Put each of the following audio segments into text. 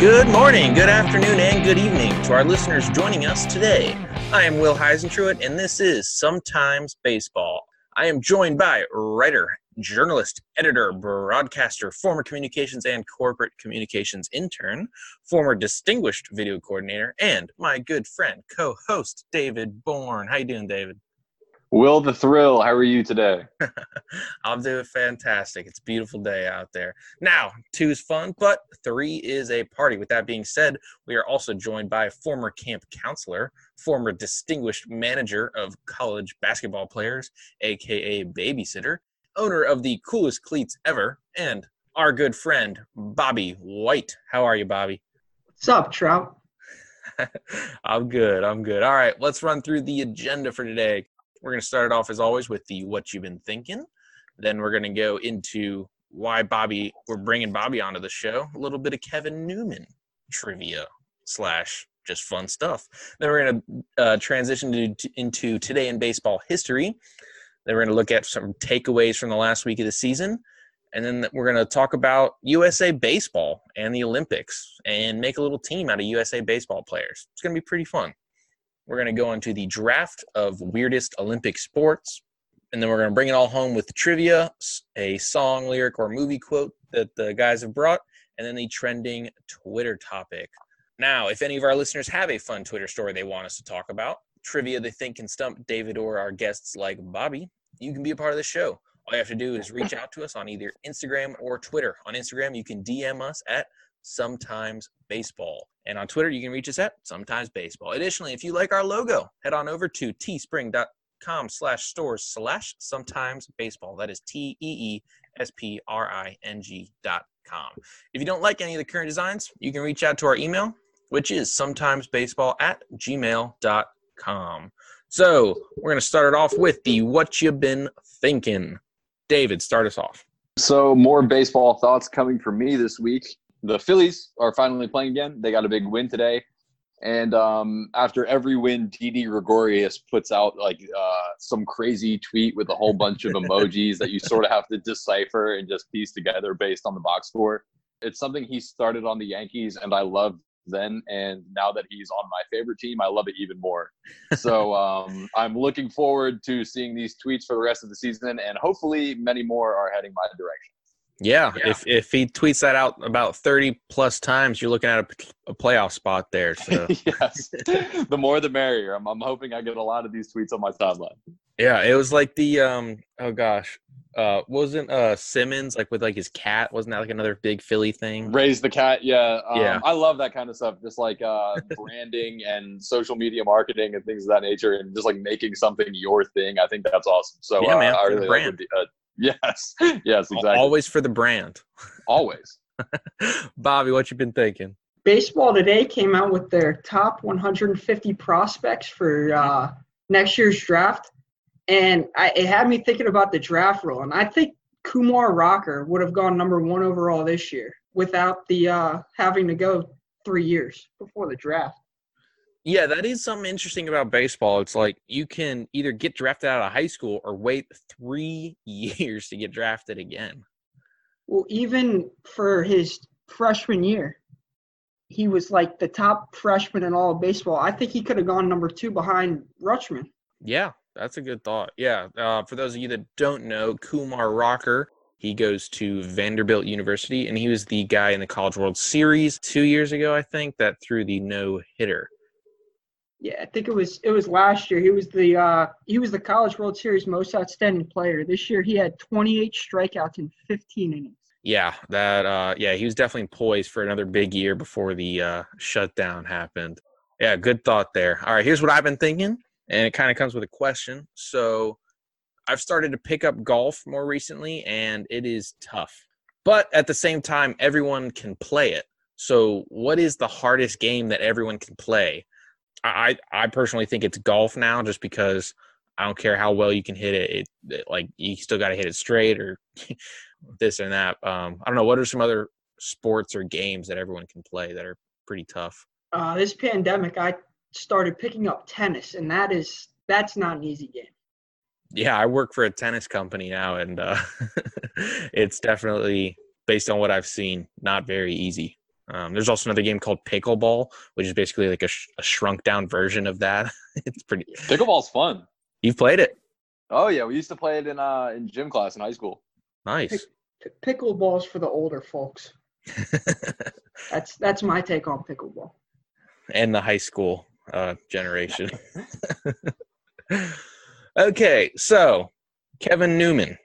Good morning, good afternoon, and good evening to our listeners joining us today. I am Will Heisentruitt, and this is Sometimes Baseball. I am joined by writer, journalist, editor, broadcaster, former communications and corporate communications intern, former distinguished video coordinator, and my good friend, co-host David Bourne. How you doing, David? Will the Thrill, how are you today? I'm doing fantastic. It's a beautiful day out there. Now, two is fun, but three is a party. With that being said, we are also joined by a former camp counselor, former distinguished manager of college basketball players, aka babysitter, owner of the coolest cleats ever, and our good friend, Bobby White. How are you, Bobby? What's up, Trout? I'm good. I'm good. All right, let's run through the agenda for today. We're going to start it off as always with the what you've been thinking. Then we're going to go into why Bobby, we're bringing Bobby onto the show. A little bit of Kevin Newman trivia slash just fun stuff. Then we're going to uh, transition to, into today in baseball history. Then we're going to look at some takeaways from the last week of the season. And then we're going to talk about USA Baseball and the Olympics and make a little team out of USA Baseball players. It's going to be pretty fun. We're going to go into the draft of weirdest Olympic sports. And then we're going to bring it all home with trivia, a song, lyric, or movie quote that the guys have brought, and then the trending Twitter topic. Now, if any of our listeners have a fun Twitter story they want us to talk about, trivia they think can stump David or our guests like Bobby, you can be a part of the show. All you have to do is reach out to us on either Instagram or Twitter. On Instagram, you can DM us at sometimes baseball. And on Twitter, you can reach us at sometimes baseball. Additionally, if you like our logo, head on over to teespring.com slash stores slash sometimes baseball. That is T E E S P R I N G dot com. If you don't like any of the current designs, you can reach out to our email, which is sometimesbaseball at gmail.com. So we're going to start it off with the what you been thinking. David, start us off. So, more baseball thoughts coming from me this week the Phillies are finally playing again. They got a big win today. And um, after every win, Didi Gregorius puts out like uh, some crazy tweet with a whole bunch of emojis that you sort of have to decipher and just piece together based on the box score. It's something he started on the Yankees, and I loved then. And now that he's on my favorite team, I love it even more. So um, I'm looking forward to seeing these tweets for the rest of the season, and hopefully, many more are heading my direction. Yeah, yeah, if if he tweets that out about thirty plus times, you're looking at a, a playoff spot there. So yes, the more the merrier. I'm I'm hoping I get a lot of these tweets on my timeline. Yeah, it was like the um oh gosh, uh wasn't uh Simmons like with like his cat? Wasn't that like another big Philly thing? Raise the cat, yeah. Um, yeah, I love that kind of stuff. Just like uh branding and social media marketing and things of that nature, and just like making something your thing. I think that's awesome. So yeah, uh, man, I really brand. like uh, Yes. Yes, exactly. Always for the brand. Always. Bobby, what you been thinking? Baseball today came out with their top 150 prospects for uh, next year's draft, and I, it had me thinking about the draft rule. And I think Kumar Rocker would have gone number one overall this year without the uh, having to go three years before the draft. Yeah, that is something interesting about baseball. It's like you can either get drafted out of high school or wait three years to get drafted again. Well, even for his freshman year, he was like the top freshman in all of baseball. I think he could have gone number two behind Rutschman. Yeah, that's a good thought. Yeah, uh, for those of you that don't know, Kumar Rocker, he goes to Vanderbilt University, and he was the guy in the College World Series two years ago, I think, that threw the no hitter. Yeah, I think it was it was last year. He was the uh, he was the College World Series most outstanding player. This year he had 28 strikeouts in 15 innings. Yeah, that uh, yeah, he was definitely poised for another big year before the uh, shutdown happened. Yeah, good thought there. All right, here's what I've been thinking, and it kind of comes with a question. So, I've started to pick up golf more recently, and it is tough. But at the same time, everyone can play it. So, what is the hardest game that everyone can play? I I personally think it's golf now, just because I don't care how well you can hit it. It, it like you still got to hit it straight or this and that. Um, I don't know. What are some other sports or games that everyone can play that are pretty tough? Uh, this pandemic, I started picking up tennis, and that is that's not an easy game. Yeah, I work for a tennis company now, and uh, it's definitely based on what I've seen, not very easy. Um, there's also another game called Pickleball, which is basically like a, sh- a shrunk down version of that. it's pretty. Pickleball's fun. You've played it. Oh yeah, we used to play it in uh in gym class in high school. Nice. P- pickleball's for the older folks. That's that's my take on pickleball. and the high school uh, generation. okay, so Kevin Newman.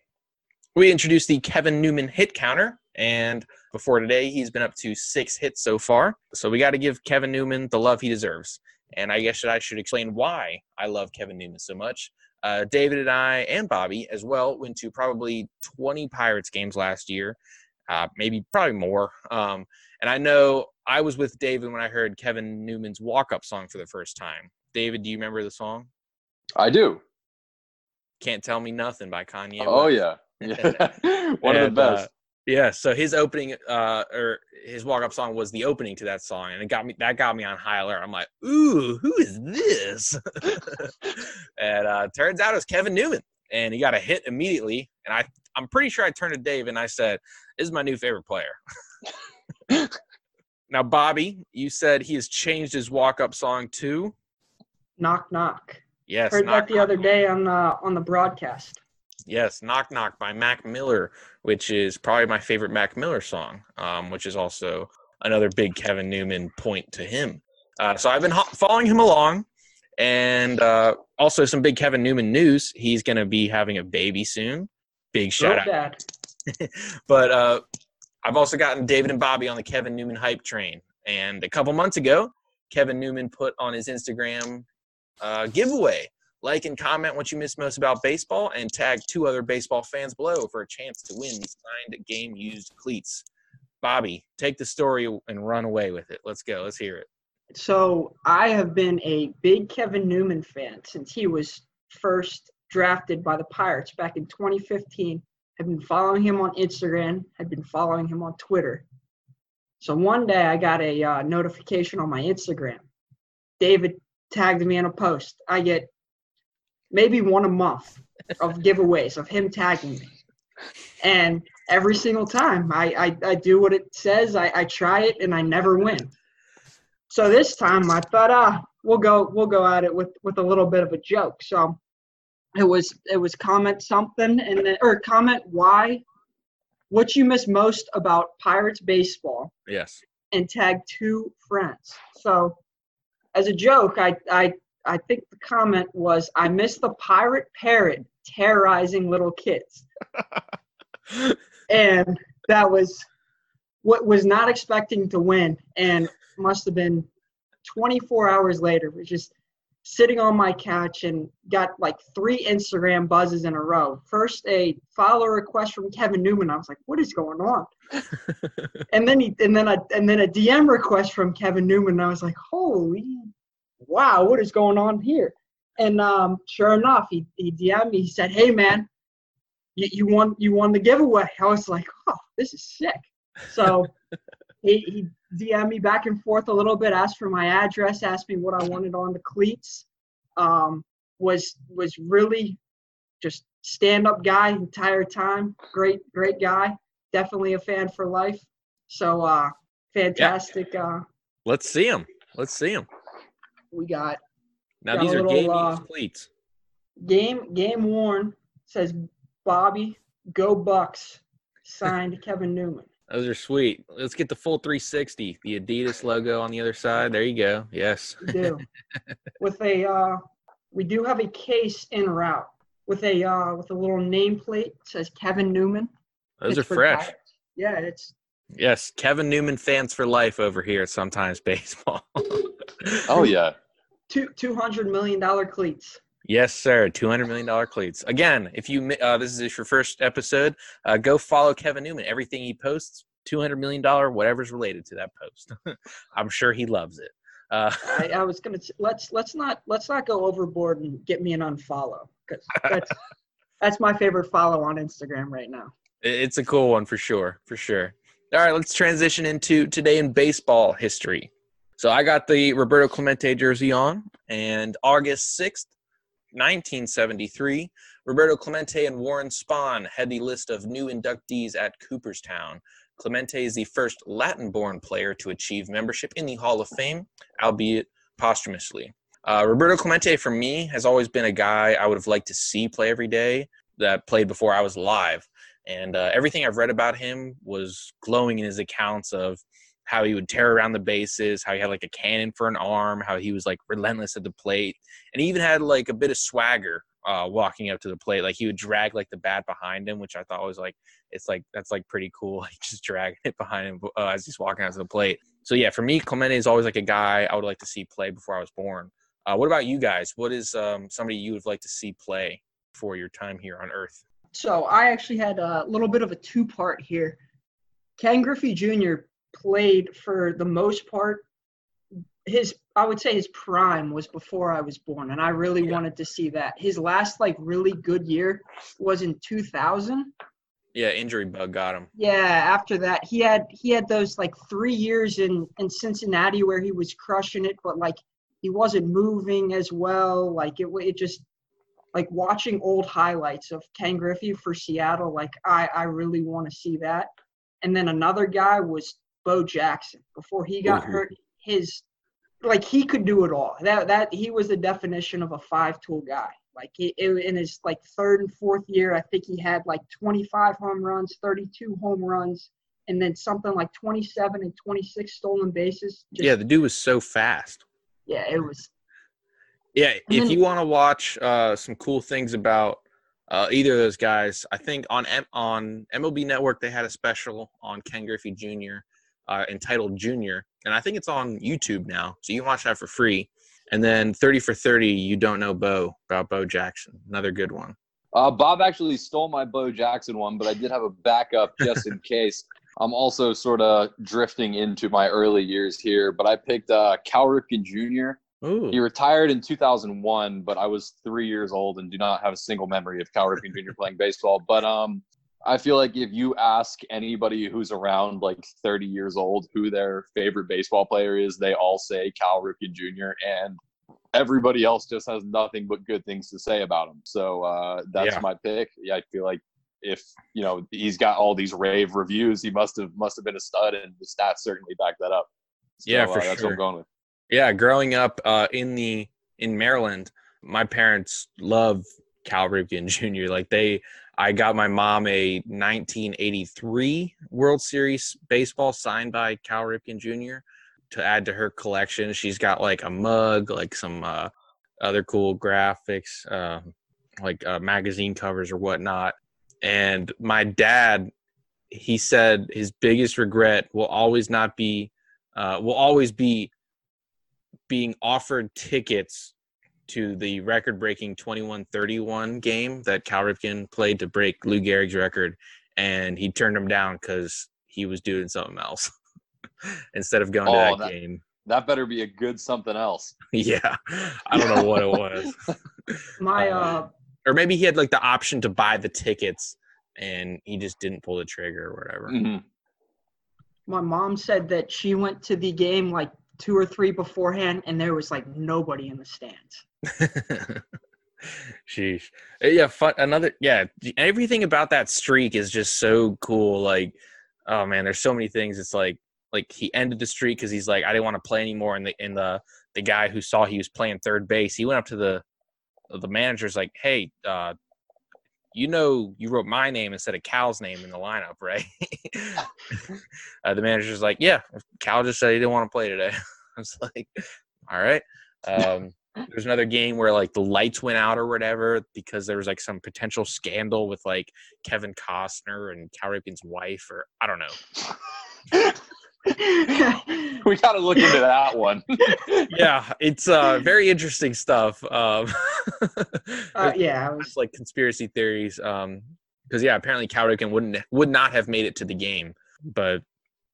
We introduced the Kevin Newman hit counter, and before today, he's been up to six hits so far. So we got to give Kevin Newman the love he deserves. And I guess I should explain why I love Kevin Newman so much. Uh, David and I, and Bobby as well, went to probably 20 Pirates games last year, uh, maybe probably more. Um, and I know I was with David when I heard Kevin Newman's walk up song for the first time. David, do you remember the song? I do. Can't Tell Me Nothing by Kanye. Oh West. yeah. Yeah. One of And, the uh, best. Yeah, so his opening uh or his walk up song was the opening to that song and it got me that got me on high alert. I'm like, "Ooh, who is this?" and uh turns out it was Kevin Newman and he got a hit immediately and I I'm pretty sure I turned to Dave and I said, "This is my new favorite player." now, Bobby, you said he has changed his walk up song to Knock knock. Yes, Heard knock, that the other day on uh, on the broadcast. Yes, Knock Knock by Mac Miller, which is probably my favorite Mac Miller song, um, which is also another big Kevin Newman point to him. Uh, so I've been ho- following him along, and uh, also some big Kevin Newman news. He's going to be having a baby soon. Big shout Real out. But uh, I've also gotten David and Bobby on the Kevin Newman hype train. And a couple months ago, Kevin Newman put on his Instagram uh, giveaway. Like and comment what you miss most about baseball, and tag two other baseball fans below for a chance to win these signed game used cleats. Bobby, take the story and run away with it. Let's go. Let's hear it. So I have been a big Kevin Newman fan since he was first drafted by the Pirates back in 2015. I've been following him on Instagram. I've been following him on Twitter. So one day I got a uh, notification on my Instagram. David tagged me in a post. I get maybe one a month of giveaways of him tagging me. And every single time I, I, I do what it says, I, I try it and I never win. So this time I thought, ah, we'll go we'll go at it with, with a little bit of a joke. So it was it was comment something and then or comment why what you miss most about Pirates baseball Yes. and tag two friends. So as a joke, I I I think the comment was I miss the pirate parrot terrorizing little kids. and that was what was not expecting to win and must have been 24 hours later was just sitting on my couch and got like three instagram buzzes in a row. First a follow request from kevin newman. I was like what is going on? And then he and then a and then a dm request from kevin newman i was like holy wow what is going on here and um sure enough he, he dm'd me he said hey man you, you won you won the giveaway. I was like, oh, this is sick. So he, he DM'd me back and forth a little bit, asked for my address, asked me what I wanted on the cleats. Um, was was really just stand up guy entire time. Great, great guy. Definitely a fan for life. So uh fantastic. Uh Let's see him. Let's see him. We got Now Got these a are little, game uh, used cleats. game game worn says Bobby, go Bucks, signed Kevin Newman. Those are sweet. Let's get the full 360. The Adidas logo on the other side. There you go. Yes. We do. with a uh, we do have a case en route with a uh, with a little nameplate that says Kevin Newman. Those are fresh. Pirates. Yeah, it's Yes, Kevin Newman fans for life over here at Sometimes Baseball. Oh yeah. two two hundred million dollar cleats. yes, sir. Two hundred million dollar cleats. Again, if you uh, this is your first episode, uh, go follow Kevin Newman. Everything he posts, two hundred million dollar, whatever's related to that post. I'm sure he loves it. Uh, I, I was gonna let's let's not let's not go overboard and get me an unfollow because that's that's my favorite follow on Instagram right now. it's a cool one for sure, for sure. All right, let's transition into today in baseball history. So I got the Roberto Clemente jersey on, and August 6th, 1973, Roberto Clemente and Warren Spahn had the list of new inductees at Cooperstown. Clemente is the first Latin born player to achieve membership in the Hall of Fame, albeit posthumously. Uh, Roberto Clemente, for me, has always been a guy I would have liked to see play every day that played before I was live. And uh, everything I've read about him was glowing in his accounts of how he would tear around the bases, how he had like a cannon for an arm, how he was like relentless at the plate, and he even had like a bit of swagger uh, walking up to the plate. Like he would drag like the bat behind him, which I thought was like it's like that's like pretty cool. Like just dragging it behind him uh, as he's walking out to the plate. So yeah, for me, Clemente is always like a guy I would like to see play before I was born. Uh, what about you guys? What is um, somebody you would like to see play for your time here on Earth? So I actually had a little bit of a two part here. Ken Griffey Jr. played for the most part. His I would say his prime was before I was born, and I really yeah. wanted to see that. His last like really good year was in 2000. Yeah, injury bug got him. Yeah, after that he had he had those like three years in in Cincinnati where he was crushing it, but like he wasn't moving as well. Like it it just like watching old highlights of Ken Griffey for Seattle, like I, I really want to see that. And then another guy was Bo Jackson. Before he got mm-hmm. hurt, his like he could do it all. That that he was the definition of a five tool guy. Like he, in his like third and fourth year, I think he had like 25 home runs, 32 home runs, and then something like 27 and 26 stolen bases. Just, yeah, the dude was so fast. Yeah, it was yeah, if then, you want to watch uh, some cool things about uh, either of those guys, I think on M- on MLB Network they had a special on Ken Griffey Jr. Uh, entitled Junior, and I think it's on YouTube now, so you can watch that for free. And then 30 for 30, you don't know Bo about Bo Jackson, another good one. Uh, Bob actually stole my Bo Jackson one, but I did have a backup just in case. I'm also sort of drifting into my early years here, but I picked uh, Cal Ripken Jr. Ooh. He retired in 2001, but I was three years old and do not have a single memory of Cal Ripken Jr. playing baseball. But um, I feel like if you ask anybody who's around like 30 years old who their favorite baseball player is, they all say Cal Ripken Jr. and everybody else just has nothing but good things to say about him. So uh, that's yeah. my pick. Yeah, I feel like if you know he's got all these rave reviews, he must have must have been a stud, and the stats certainly back that up. So, yeah, for uh, that's sure. what I'm going with. Yeah, growing up uh, in the in Maryland, my parents love Cal Ripken Jr. Like they, I got my mom a 1983 World Series baseball signed by Cal Ripken Jr. to add to her collection. She's got like a mug, like some uh, other cool graphics, uh, like uh, magazine covers or whatnot. And my dad, he said his biggest regret will always not be, uh, will always be being offered tickets to the record-breaking 21-31 game that Cal Ripken played to break Lou Gehrig's record, and he turned him down because he was doing something else instead of going oh, to that, that, game. That better be a good something else. yeah, I don't know what it was. My uh, uh, or maybe he had like the option to buy the tickets, and he just didn't pull the trigger or whatever. Mm-hmm. My mom said that she went to the game like two or three beforehand, and there was like nobody in the stands. Sheesh. Uh, yeah, fun. Another. Yeah, everything about that streak is just so cool. Like, oh man, there's so many things. It's like, like he ended the streak because he's like, I didn't want to play anymore. And the and the the guy who saw he was playing third base, he went up to the the manager's like, hey, uh, you know you wrote my name instead of Cal's name in the lineup, right? uh, the manager's like, yeah, Cal just said he didn't want to play today. I was like, all right. Um, there's another game where like the lights went out or whatever because there was like some potential scandal with like Kevin Costner and Cal Ripken's wife, or I don't know. we got to look into that one. yeah, it's uh, very interesting stuff. Um, uh, yeah, it's like conspiracy theories. Um, because yeah, apparently Cal wouldn't would not have made it to the game, but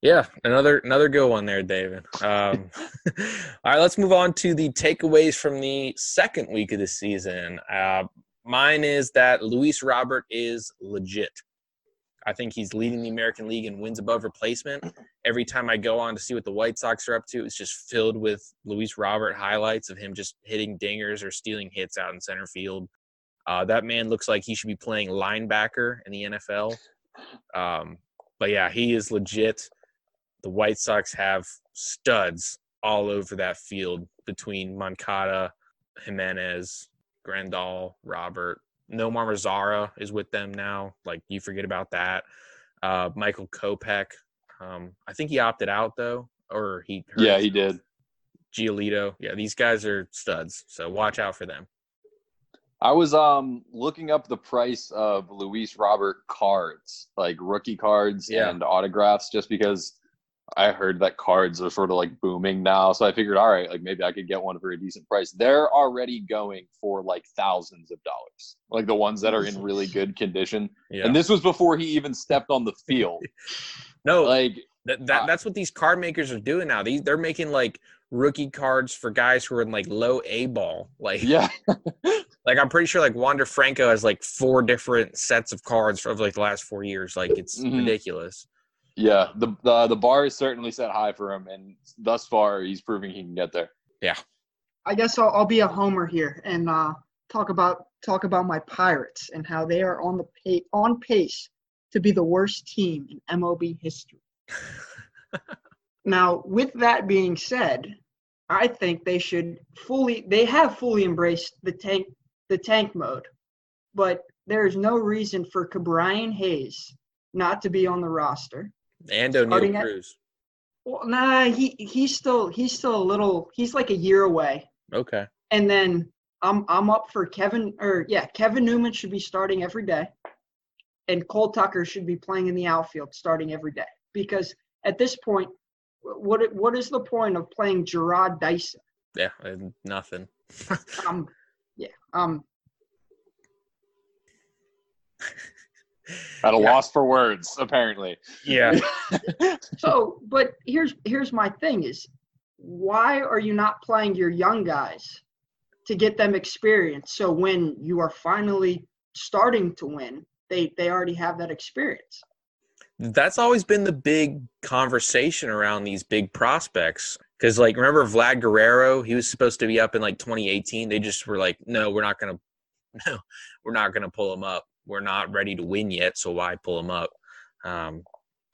yeah, another another good one there, David. Um, all right, let's move on to the takeaways from the second week of the season. Uh, mine is that Luis Robert is legit. I think he's leading the American League in wins above replacement. Every time I go on to see what the White Sox are up to, it's just filled with Luis Robert highlights of him just hitting dingers or stealing hits out in center field. Uh, that man looks like he should be playing linebacker in the NFL. Um, but yeah, he is legit. The White Sox have studs all over that field between Moncada, Jimenez, Grandal, Robert. Nomar Mazara is with them now. Like you forget about that. Uh, Michael Kopech. Um, I think he opted out though, or he. Yeah, he did. Giolito. Yeah, these guys are studs. So watch out for them. I was um looking up the price of Luis Robert cards, like rookie cards Yeah. and autographs, just because I heard that cards are sort of like booming now. So I figured, all right, like maybe I could get one for a decent price. They're already going for like thousands of dollars, like the ones that are in really good condition. Yeah. And this was before he even stepped on the field. no, like that, that that's what these card makers are doing now. These they're making like rookie cards for guys who are in like low A ball. Like yeah, like I'm pretty sure like Wander Franco has like four different sets of cards for like the last four years. Like it's Mhm. ridiculous. Yeah. The, the the bar is certainly set high for him, and thus far he's proving he can get there. Yeah. I guess I'll, I'll be a homer here and uh, talk about talk about my Pirates and how they are on the pa- on pace to be the worst team in MLB history. Now, with that being said, I think they should fully they have fully embraced the tank the tank mode, but there is no reason for Ke'Bryan Hayes not to be on the roster. And O'Neill Starting at- Cruz. Well, nah, he he's still he's still a little he's like a year away. Okay. And then I'm I'm up for Kevin or yeah, Kevin Newman should be starting every day. And Cole Tucker should be playing in the outfield starting every day. Because at this point, what what is the point of playing Jarrod Dyson? Yeah, nothing. Um yeah. Um At a Yeah. loss for words, apparently. Yeah. so but here's here's my thing is why are you not playing your young guys to get them experience so when you are finally starting to win, they they already have that experience. That's always been the big conversation around these big prospects. Because, like, remember Vlad Guerrero? He was supposed to be up in like 2018. They just were like, no, we're not going to, no, we're not going to pull him up. We're not ready to win yet. So why pull him up? Um,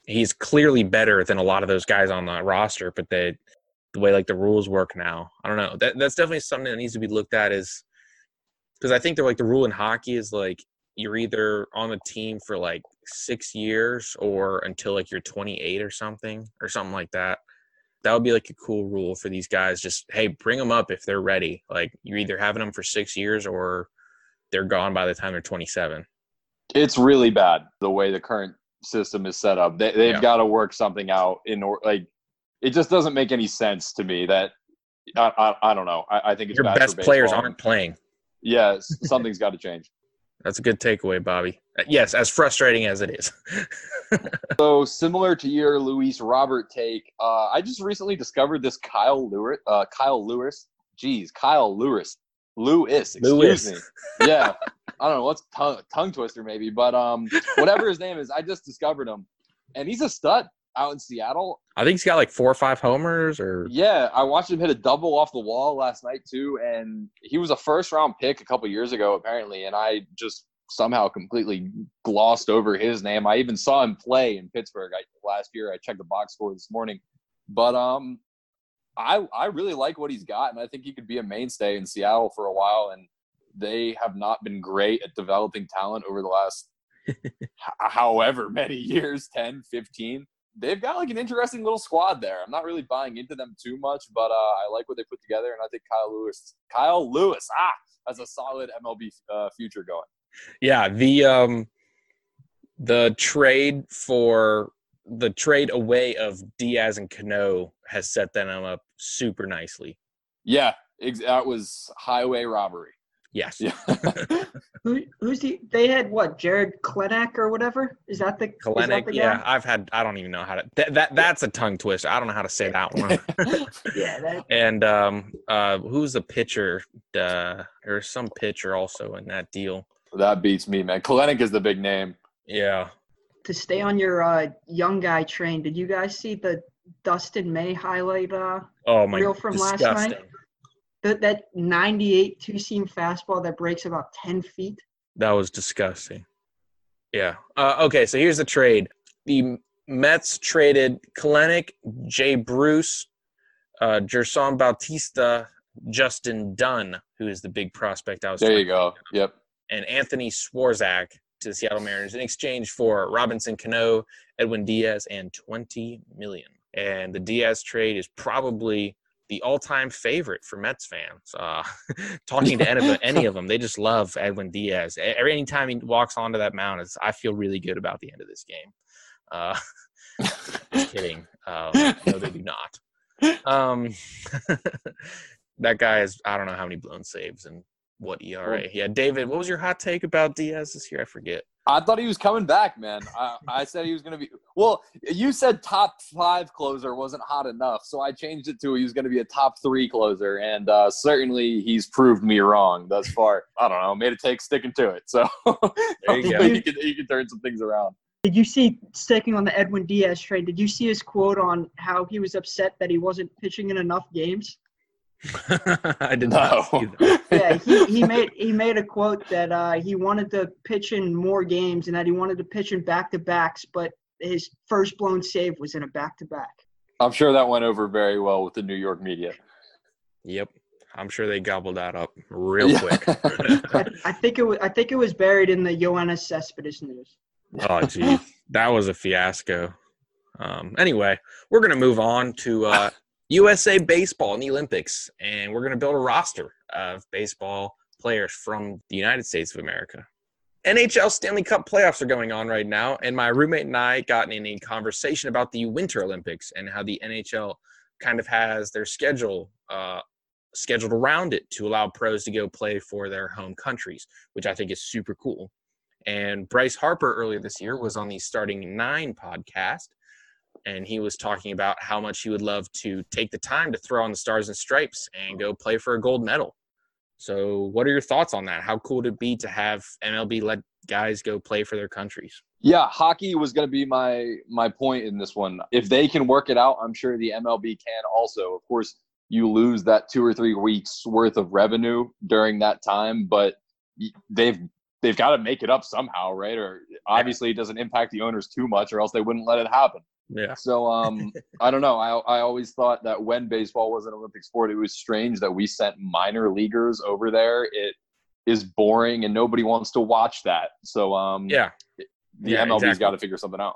he's clearly better than a lot of those guys on the roster, but they, the way like the rules work now, I don't know. That, that's definitely something that needs to be looked at is because I think they're like the rule in hockey is like you're either on the team for like six years or until like you're 28 or something or something like that. That would be like a cool rule for these guys. Just hey, bring them up if they're ready. Like you're either having them for six years or they're gone by the time they're 27. It's really bad the way the current system is set up. They, they've Yeah. got to work something out in or like it just doesn't make any sense to me that I, I, I don't know. I, I think it's Your bad for best players aren't playing. Yeah, something's got to change. That's a good takeaway, Bobby. Uh, Yes, as frustrating as it is. So similar to your Luis Robert take, uh, I just recently discovered this Kyle Lewis. Uh, Kyle Lewis. Geez, Kyle Lewis. Lewis. Excuse Lewis. me. Yeah, I don't know what's tongue, tongue twister maybe, but um, whatever his name is, I just discovered him, and he's a stud out in Seattle. I think he's got like four or five homers or Yeah, I watched him hit a double off the wall last night too, and he was a first round pick a couple years ago apparently, and I just somehow completely glossed over his name. I even saw him play in Pittsburgh I, last year. I checked the box score this morning, but um, I I really like what he's got, and I think he could be a mainstay in Seattle for a while. And they have not been great at developing talent over the last h- however many years 10 15 they've got like an interesting little squad there. I'm not really buying into them too much, but uh, I like what they put together, and I think Kyle Lewis, Kyle Lewis, ah, has a solid MLB uh, future going. Yeah, the um the trade for the trade away of Diaz and Cano has set them up super nicely. Yeah, ex- that was highway robbery. Yes. Yeah, Who who's the they had what Jarred Kelenic or whatever? Is that the is that the yeah. I've had I don't even know how to that, that that's a tongue twister. I don't know how to say that one. Yeah, that and um uh who's the pitcher? Uh there's some pitcher also in that deal. that beats me, man. Kelenic is the big name. Yeah. to stay on your uh, young guy train, did you guys see the Dustin May highlight uh Oh my Reel from last disgusting. night? That that 98 two seam fastball that breaks about 10 feet? That was disgusting. Yeah. Uh, okay, so here's the trade. The Mets traded Kelenic, Jay Bruce, uh, Gerson Bautista, Justin Dunn, who is the big prospect I was. There trying you go. think of, Yep. And Anthony Swarzak to the Seattle Mariners in exchange for Robinson Cano, Edwin Diaz, and 20 million. And the Diaz trade is probably the all-time favorite for Mets fans. Uh, talking to any of, any of them, they just love Edwin Diaz. Every anytime he walks onto that mound, it's, I feel really good about the end of this game. Uh, just kidding. Um, no, they do not. Um, that guy is I don't know how many blown saves and what ERA. Yeah, David, what was your hot take about Diaz this year? I forget. I thought he was coming back, man. I, I said he was going to be. Well, you said top five closer wasn't hot enough, so I changed it to he was going to be a top three closer, and uh, certainly he's proved me wrong thus far. I don't know, made a take sticking to it, so There you go. he can, he can turn some things around. Did you see sticking on the Edwin Diaz trade? Did you see his quote on how he was upset that he wasn't pitching in enough games? I did not No. see that. Yeah, he, he made he made a quote that uh, he wanted to pitch in more games and that he wanted to pitch in back to backs, but his first blown save was in a back to back. I'm sure that went over very well with the New York media. Yep. I'm sure they gobbled that up real Yeah. quick. I, I think it was I think it was buried in the Yoenis Cespedes news. oh, gee, That was a fiasco. Um, anyway, we're going to move on to uh, USA Baseball in the Olympics, and we're going to build a roster of baseball players from the United States of America. NHL Stanley Cup playoffs are going on right now, and my roommate and I got in a conversation about the Winter Olympics and how the NHL kind of has their schedule uh, scheduled around it to allow pros to go play for their home countries, which I think is super cool. And Bryce Harper earlier this year was on the Starting Nine podcast, and he was talking about how much he would love to take the time to throw on the Stars and Stripes and go play for a gold medal. So, what are your thoughts on that? How cool would it be to have MLB let guys go play for their countries? Yeah, hockey was going to be my my point in this one. If they can work it out, I'm sure the MLB can also. Of course, you lose that two or three weeks worth of revenue during that time, but they've they've got to make it up somehow, right? Or obviously, it doesn't impact the owners too much, or else they wouldn't let it happen. Yeah. So um, I don't know. I I always thought that when baseball was an Olympic sport, it was strange that we sent minor leaguers over there. It is boring, and nobody wants to watch that. So um, Yeah. the Yeah, MLB's exactly. got to figure something out.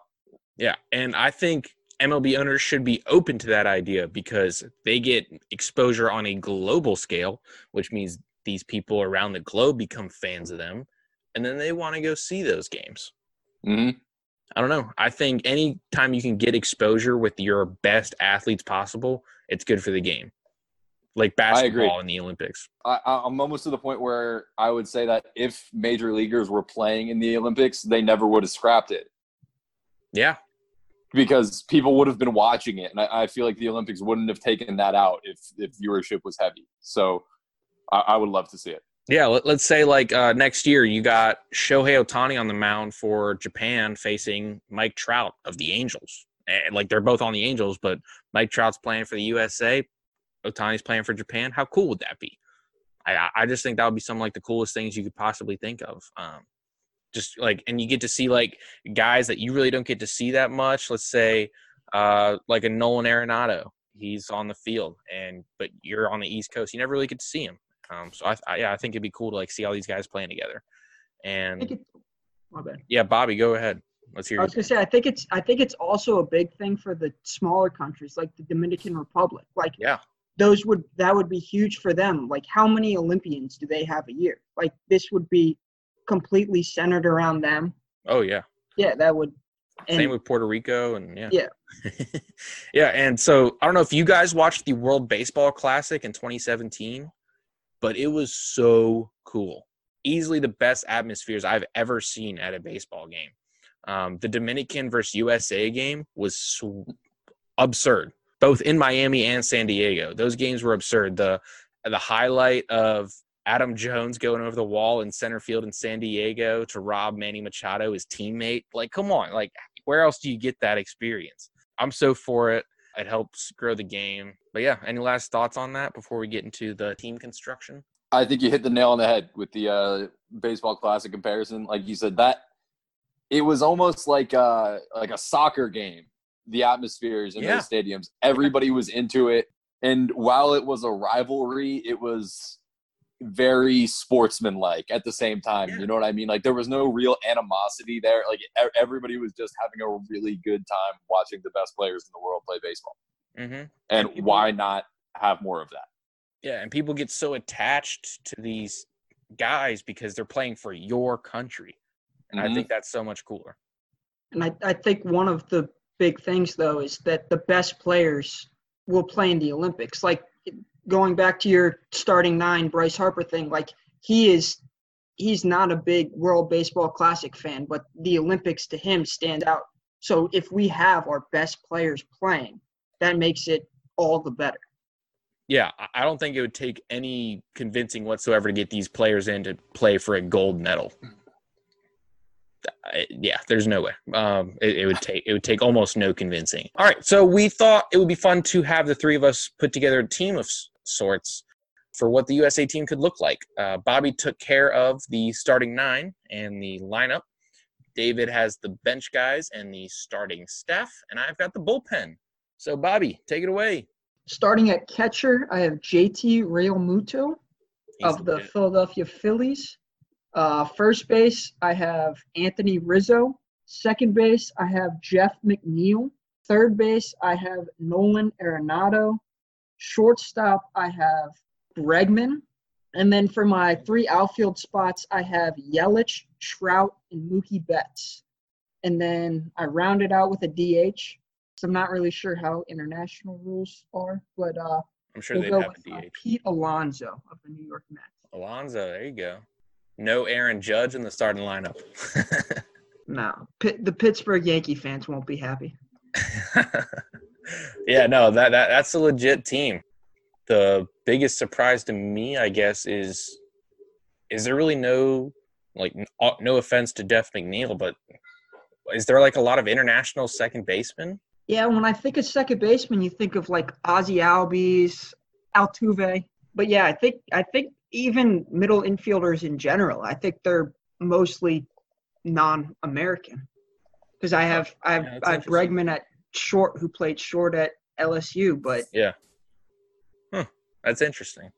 Yeah, and I think MLB owners should be open to that idea because they get exposure on a global scale, which means these people around the globe become fans of them, and then they want to go see those games. hmm I don't know. I think anytime you can get exposure with your best athletes possible, it's good for the game. Like basketball in the Olympics. I- I'm almost to the point where I would say that if major leaguers were playing in the Olympics, they never would have scrapped it Yeah, because people would have been watching it, and I, I feel like the Olympics wouldn't have taken that out if if viewership was heavy. So I, I would love to see it. Yeah, let, let's say like uh, next year you got Shohei Otani on the mound for Japan facing Mike Trout of the Angels. And like they're both on the Angels, but Mike Trout's playing for the USA, Otani's playing for Japan. How cool would that be? I I- I just think that would be some like the coolest things you could possibly think of. Um, just like and you get to see like guys that you really don't get to see that much. Let's say uh, like a Nolan Arenado, he's on the field, and but you're on the East Coast, you never really get to see him. Um, so I, I yeah, I think it'd be cool to like see all these guys playing together. I And think it, my bad. yeah, Bobby, go ahead. Let's hear. I was gonna say I think it's I think it's also a big thing for the smaller countries like the Dominican Republic. Like Yeah. those would that would be huge for them. Like how many Olympians do they have a year? Like this would be completely centered around them. Oh yeah. Yeah, that would. And Same with Puerto Rico and yeah. Yeah. yeah, and so I don't know if you guys watched the World Baseball Classic in 2017, but it was so cool. Easily the best atmospheres I've ever seen at a baseball game. Um, the Dominican versus USA game was sw- absurd, both in Miami and San Diego. Those games were absurd. The the highlight of Adam Jones going over the wall in center field in San Diego to rob Manny Machado, his teammate. Like, come on, like where else do you get that experience? I'm so for it. It helps grow the game. But yeah, any last thoughts on that before we get into the team construction? I think you hit the nail on the head with the uh, baseball classic comparison. Like you said, that it was almost like a like a soccer game. The atmospheres in Yeah. those stadiums, everybody was into it, and while it was a rivalry, it was very sportsmanlike at the same time. Yeah. You know what I mean? Like there was no real animosity there. Like e- everybody was just having a really good time watching the best players in the world play baseball. hmm And people- why not have more of that? Yeah, and people get so attached to these guys because they're playing for your country. And I Mhm. think that's so much cooler. And I, I think one of the big things though is that the best players will play in the Olympics. Like going back to your starting nine Bryce Harper thing, like he is he's not a big World Baseball Classic fan, but the Olympics to him stand out. So if we have our best players playing, that makes it all the better. Yeah, I- don't think it would take any convincing whatsoever to get these players in to play for a gold medal. Yeah, there's no way. Um, it, it would take it would take almost no convincing. All right, so we thought it would be fun to have the three of us put together a team of sorts for what the USA team could look like. Uh, Bobby took care of the starting nine and the lineup. David has the bench guys and the starting staff, and I've got the bullpen. So, Bobby, take it away. Starting at catcher, I have JT Realmuto. Of the. Philadelphia Phillies. Uh, first base, I have Anthony Rizzo. Second base, I have Jeff McNeil. Third base, I have Nolan Arenado. Shortstop, I have Bregman. And then for my three outfield spots, I have Yelich, Trout, and Mookie Betts. And then I round it out with a DH. So I'm not really sure how international rules are, but uh, I'm sure we'll they'd have with a uh, Pete Alonso of the New York Mets. Alonso, there you go. No Aaron Judge in the starting lineup. No, Pitt, the Pittsburgh Yankee fans won't be happy. yeah, no, that, that that's a legit team. The biggest surprise to me, I guess, is is there really no like uh, no offense to Jeff McNeil, but is there like a lot of international second basemen? Yeah, when I think of second baseman, you think of like Ozzie Albies, Altuve. But yeah, I think I think even middle infielders in general, I think they're mostly non-American. Because I have I have, Yeah, I have. Bregman at short, who played short at LSU, but yeah, huh. That's interesting.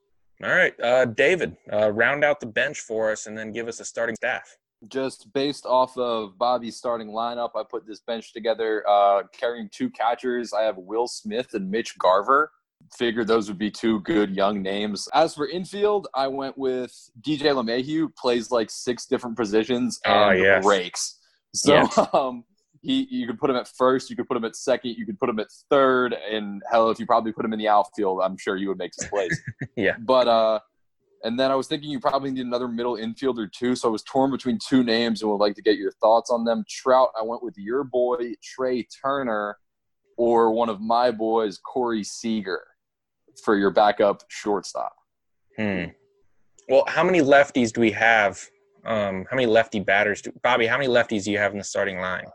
All right, uh, David, uh, round out the bench for us, and then give us a starting staff. just based off of Bobby's starting lineup, I put this bench together. Uh, carrying two catchers, I have Will Smith and Mitch Garver. Figured those would be two good young names. As for infield, I went with DJ LeMahieu, plays like six different positions Ah, and yes. rakes. So Yes. um, he, you could put him at first, you could put him at second, you could put him at third, and hell, if you probably put him in the outfield, I'm sure you would make some plays. Yeah. But uh, and then I was thinking you probably need another middle infielder too. So I was torn between two names and would like to get your thoughts on them. Trout, I went with your boy Trea Turner, or one of my boys Corey Seager for your backup shortstop. Hmm. Well, how many lefties do we have? Um, how many lefty batters do Bobby? How many lefties do you have in the starting line?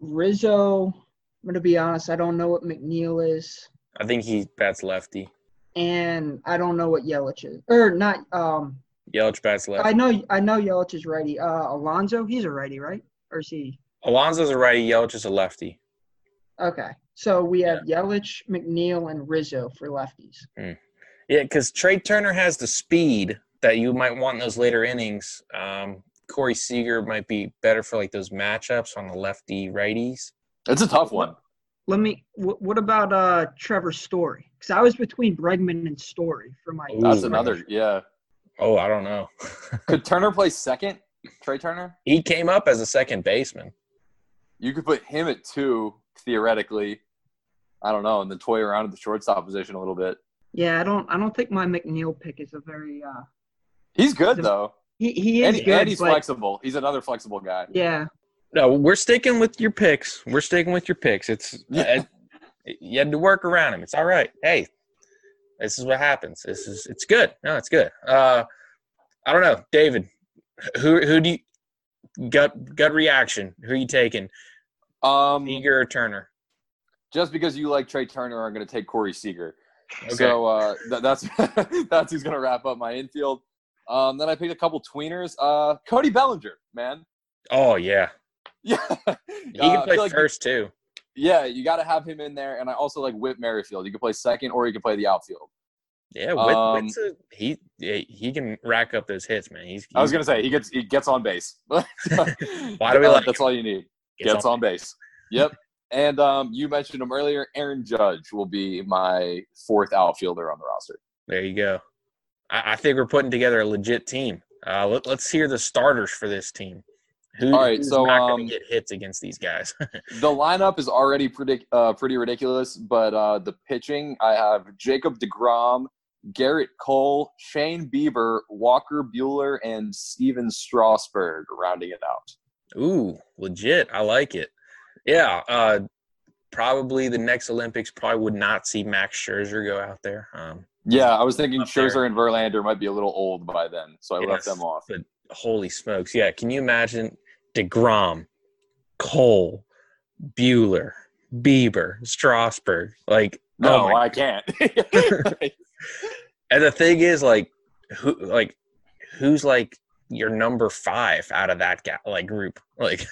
Rizzo. I'm gonna be honest, I don't know what McNeil is, I think he bats lefty. and I don't know what Yelich is, or not. Um, Yelich bats lefty. I know I know Yelich is righty. Uh, Alonso, he's a righty, right? Or is he? Alonso's a righty. Yelich is a lefty. Okay, so we have Yelich, McNeil, and Rizzo for lefties. Yeah, because Trea Turner has the speed that you might want in those later innings. Um, Corey Seager might be better for like those matchups on the lefty righties. It's a tough one. Let me. Wh- what about uh Trevor Story? Because I was between Bregman and Story for my. Ooh. That's Ooh. another. Yeah. Oh, I don't know. Could Turner play second? Trea Turner? he came up as a second baseman. You could put him at two theoretically. I don't know, and then toy around at the shortstop position a little bit. Yeah, I don't. I don't think my McNeil pick is a very. uh He's good The- though, He he is and, good, and he's but flexible. He's another flexible guy. yeah, No, we're sticking with your picks. We're sticking with your picks. It's Yeah. it- you had to work around him. It's all right. Hey, this is what happens. This is it's good. No, it's good. Uh, I don't know, David. Who who do you gut gut reaction? Who are you taking? Um, Eager or Turner? just because you like Trea Turner, I'm going to take Corey Seager. Okay. So uh, th- that's that's who's going to wrap up my infield. Um, then I picked a couple tweeners. Uh, Cody Bellinger, man, oh yeah, Yeah, He Uh, can I play like- first too. Yeah, you got to have him in there, and I also like Whit Merrifield. You can play second, or you can play the outfield. Yeah, Whit, Um, a, he he can rack up those hits, man. He's, I was gonna say he gets he gets on base. Why do we like That's all you need. gets Gets on base. Yep. And um, you mentioned him earlier. Aaron Judge will be my fourth outfielder on the roster. There you go. I, I think we're putting together a legit team. Uh, let, us hear the starters for this team. Who, All right, who's so, not um, going to get hits against these guys? The lineup is already pretty uh, pretty ridiculous, but uh, the pitching I have Jacob Degrom, Gerrit Cole, Shane Bieber, Walker Buehler, and Stephen Strasburg rounding it out. Ooh, legit. I like it. Yeah. Uh, probably the next Olympics probably would not see Max Scherzer go out there. Um, Yeah, I was thinking Up there. Scherzer and Verlander might be a little old by then, so I left them off. but holy smokes. Yeah. Can you imagine DeGrom, Cole, Buehler, Bieber, Strasburg? Like, No, oh I can't. And the thing is, like, who, like, who's like your number five out of that guy, like group? Like,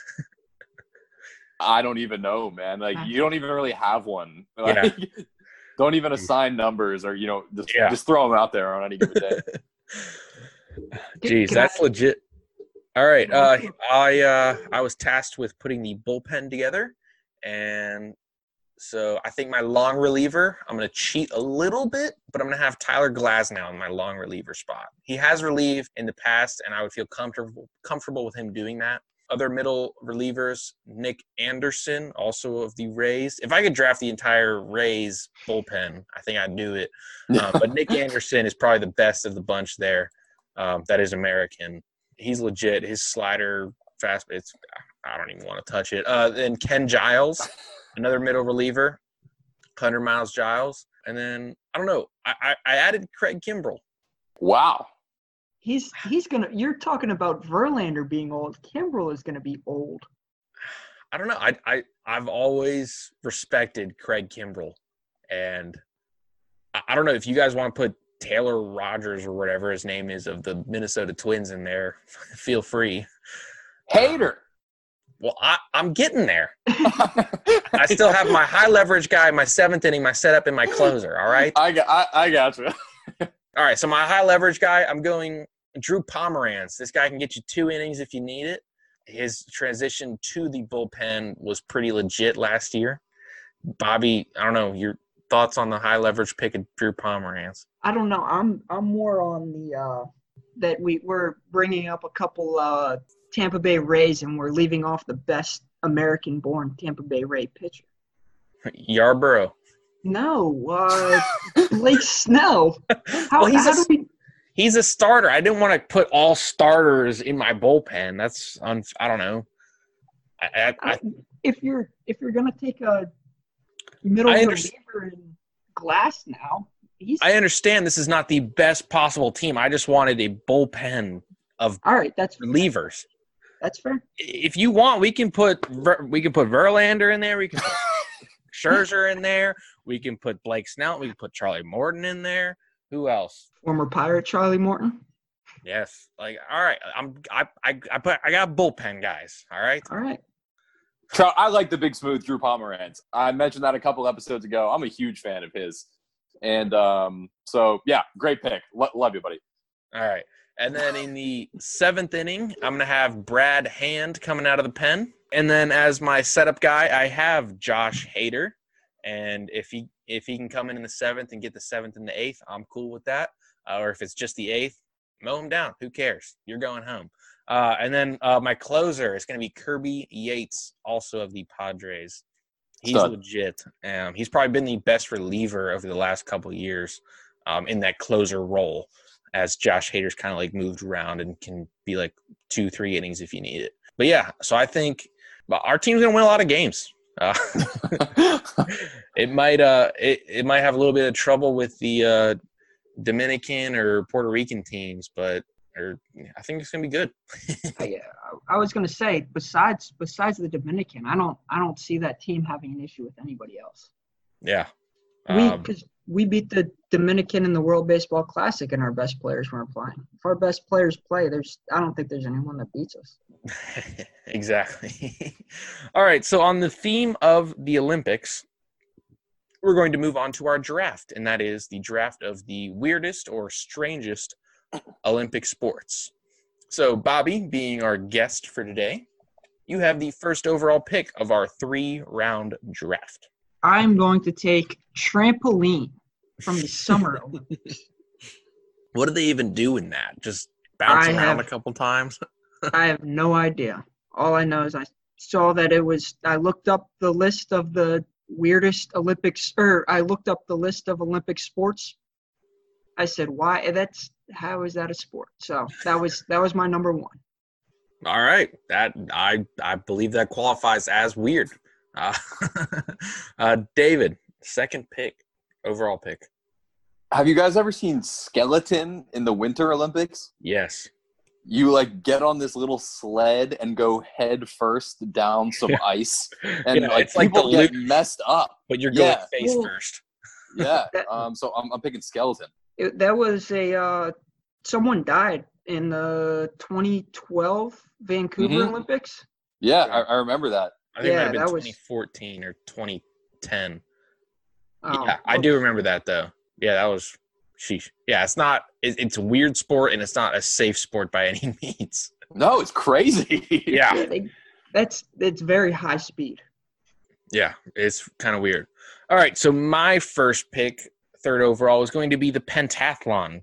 I don't even know, man. Like you don't even really have one. Yeah. Like, don't even assign numbers or you know just Yeah. just throw them out there on any given day. Jeez, that's I- legit. All right, uh, I uh, I was tasked with putting the bullpen together, and so I think my long reliever. I'm going to cheat a little bit, but I'm going to have Tyler Glasnow in my long reliever spot. He has relieved in the past, and I would feel comfortable comfortable with him doing that. Other middle relievers, Nick Anderson, also of the Rays. If I could draft the entire Rays bullpen, I think I'd do it. Uh, but Nick Anderson is probably the best of the bunch there. Um, that is American. He's legit. His slider, fast. It's I don't even want to touch it. Uh, then Ken Giles, another middle reliever, Hunter Miles Giles, and then I don't know. I, I, I added Craig Kimbrel. wow. He's he's gonna. You're talking about Verlander being old. Kimbrel is gonna be old. I don't know. I I I've always respected Craig Kimbrel, and I, I don't know if you guys want to put Taylor Rogers or whatever his name is of the Minnesota Twins in there. Feel free. Hater. Uh, well, I, I'm getting there. I still have my high leverage guy, my seventh inning, my setup, and my closer. All right. I got I, I got you. All right. So my high leverage guy, I'm going Drew Pomeranz. This guy can get you two innings if you need it. His transition to the bullpen was pretty legit last year. Bobby, I don't know your thoughts on the high leverage pick of Drew Pomeranz. I don't know. I'm I'm more on the uh, that we we're bringing up a couple uh, Tampa Bay Rays and we're leaving off the best American-born Tampa Bay Ray pitcher. Yarbrough. No, uh, Blake Snell. How, Well, how a- do we? He's a starter. I didn't want to put all starters in my bullpen. That's un- I don't know. I, I, I, If you're if you're gonna take a middle reliever in Glasnow, he's I understand this is not the best possible team. I just wanted a bullpen of all right. That's relievers. that's fair. If you want, we can put we can put Verlander in there. We can put Scherzer in there. We can put Blake Snell. We can put Charlie Morton in there. Who else? Former Pirate Charlie Morton. Yes. Like, all right. I'm I I I, put, I got bullpen guys. All right. All right. Trout, I like the big smooth Drew Pomeranz. I mentioned that a couple episodes ago. I'm a huge fan of his, and um, so yeah, great pick. Lo- love you, buddy. All right. And then in the seventh inning, I'm gonna have Brad Hand coming out of the pen. And then as my setup guy, I have Josh Hader. And if he if he can come in in the seventh and get the seventh and the eighth, I'm cool with that. Uh, or if it's just the eighth, mow him down. Who cares? You're going home. Uh, and then uh, my closer is going to be Kirby Yates, also of the Padres. He's Stud. legit. Um, he's probably been the best reliever over the last couple of years um, in that closer role as Josh Hader's kind of like moved around and can be like two, three innings if you need it. But yeah, so I think our team's gonna win a lot of games. Uh, it might uh it, it might have a little bit of trouble with the uh Dominican or Puerto Rican teams, but or I think it's gonna be good. I, I was gonna say besides besides the Dominican, I don't I don't see that team having an issue with anybody else. Yeah. We Um, we beat the Dominican in the World Baseball Classic, and our best players weren't playing. If our best players play, there's I don't think there's anyone that beats us. exactly. All right. So, on the theme of the Olympics, we're going to move on to our draft, and that is the draft of the weirdest or strangest Olympic sports. So, Bobby, being our guest for today, you have the first overall pick of our three round draft. I'm going to take trampoline from the Summer Olympics. What do they even do in that? Just bounce I around have- a couple times? I have no idea. All I know is I saw that it was. I looked up the list of the weirdest Olympics, or I looked up the list of Olympic sports. I said, "Why? That's how is that a sport?" So that was that was my number one. All right, that I I believe that qualifies as weird. Uh, uh, David, second pick, overall pick. Have you guys ever seen skeleton in the Winter Olympics? Yes. You like get on this little sled and go head first down some ice, and Yeah, like it's like people the get loop- messed up. But you're going Yeah. face Well- first. Yeah. Um. So I'm, I'm picking skeleton. It, that was a uh, someone died in the 2012 Vancouver Mhm. Olympics. Yeah, Yeah. I, I remember that. I think it might Yeah, have been that was- 2014 or 2010. Oh, yeah, I do remember that though. Yeah, that was sheesh. Yeah, it's not. It, it's a weird sport and it's not a safe sport by any means. No, it's crazy. Yeah, Yeah, they, that's it's very high speed. yeah, it's kind of weird. All right, so my first pick, third overall, is going to be the pentathlon,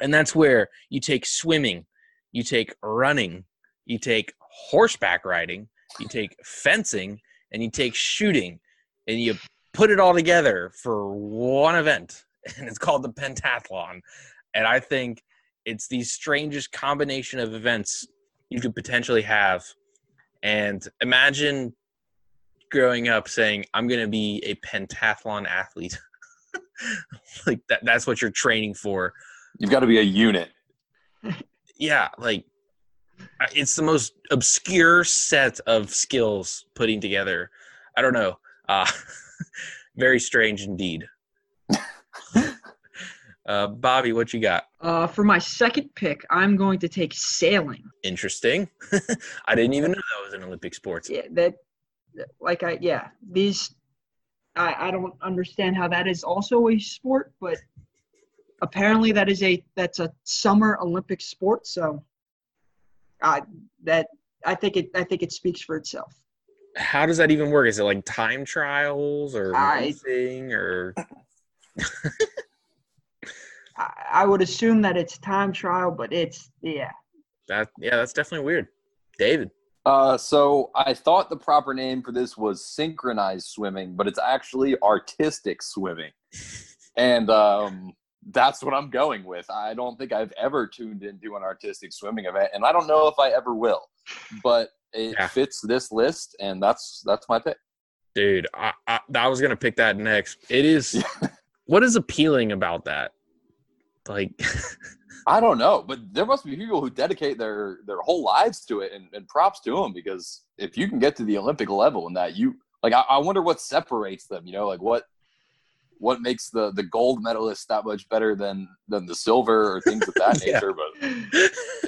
and that's where you take swimming, you take running, you take horseback riding, you take fencing, and you take shooting, and you put it all together for one event, and it's called the pentathlon. And I think it's the strangest combination of events you could potentially have. And imagine growing up saying, I'm going to be a pentathlon athlete. like that, that's what you're training for. You've got to be a unit. Yeah, like it's the most obscure set of skills putting together. I don't know. Uh, very strange indeed. uh, Bobby, what you got? Uh, for my second pick, I'm going to take sailing. Interesting. I didn't even know that was an Olympic sport. Yeah, that, like I yeah these, I I don't understand how that is also a sport, but apparently that is a that's a summer Olympic sport. So, I that I think it I think it speaks for itself. How does that even work? Is it like time trials or I- racing or I, I would assume that it's time trial, but it's yeah. that? Yeah, that's definitely weird. David. Uh, so I thought the proper name for this was synchronized swimming, but it's actually artistic swimming, and um, that's what I'm going with. I don't think I've ever tuned into an artistic swimming event, and I don't know if I ever will. But it Yeah. fits this list, and that's that's my pick. Dude, I, I, I was gonna pick that next. It is. what is appealing about that? Like, I don't know, but there must be people who dedicate their their whole lives to it, and, and props to them because if you can get to the Olympic level in that, you like I, I wonder what separates them. You know, like what what makes the the gold medalist that much better than than the silver or things of that nature. But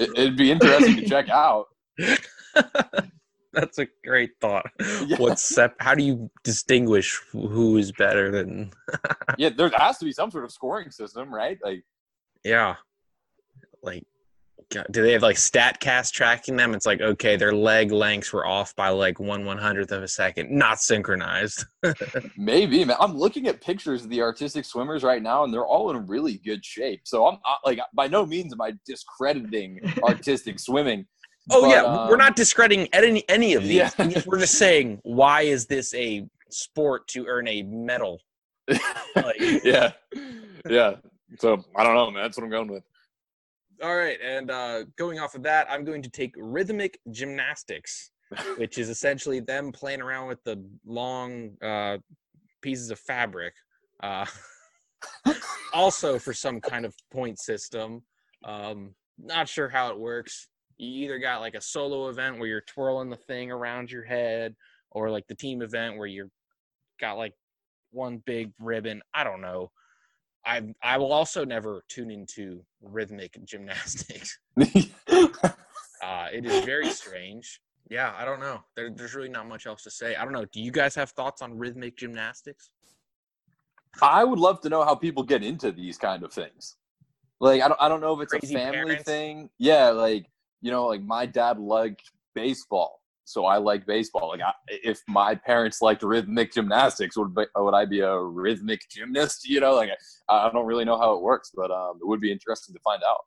it, it'd be interesting to check out. that's a great thought. Yeah. What's sep- How do you distinguish who is better than? Yeah, there has to be some sort of scoring system, right? Like, Yeah, like, God, do they have like Statcast tracking them? It's like okay, their leg lengths were off by like one one hundredth of a second, not synchronized. maybe, man. I'm looking at pictures of the artistic swimmers right now, and they're all in really good shape. So I'm not, like, by no means am I discrediting artistic swimming. Oh But, yeah, we're um, not discrediting any any of these. Yeah. We're just saying why is this a sport to earn a medal? Like- yeah, yeah. So I don't know, man. That's what I'm going with. All right, and uh, going off of that, I'm going to take rhythmic gymnastics, which is essentially them playing around with the long uh, pieces of fabric. Uh, also, for some kind of point system. Um, not sure how it works. You either got like a solo event where you're twirling the thing around your head, or like the team event where you're got like one big ribbon. I don't know. I I will also never tune into rhythmic gymnastics. Uh, it is very strange. Yeah, I don't know. There, there's really not much else to say. I don't know. Do you guys have thoughts on rhythmic gymnastics? I would love to know how people get into these kind of things. Like I don't I don't know if it's Crazy a family parents. thing. Yeah, like you know, like my dad liked baseball, so I like baseball. Like I, if my parents liked rhythmic gymnastics, would be, would I be a rhythmic gymnast? You know, like I, I don't really know how it works, but um, it would be interesting to find out.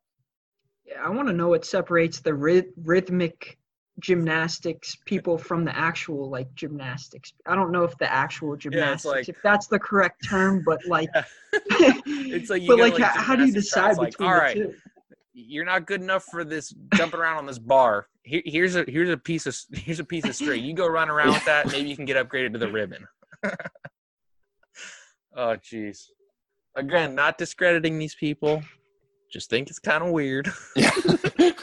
Yeah, I want to know what separates the ryth- rhythmic gymnastics people from the actual like gymnastics. I don't know if the actual gymnastics, like- if that's the correct term, but like, It's like you but like, like, how, how do you decide like, between all the two? You're not good enough for this jumping around on this bar. Here, here's a here's a piece of here's a piece of string. You go run around with that. Maybe you can get upgraded to the ribbon. oh, jeez. Again, not discrediting these people. Just think it's kind of weird.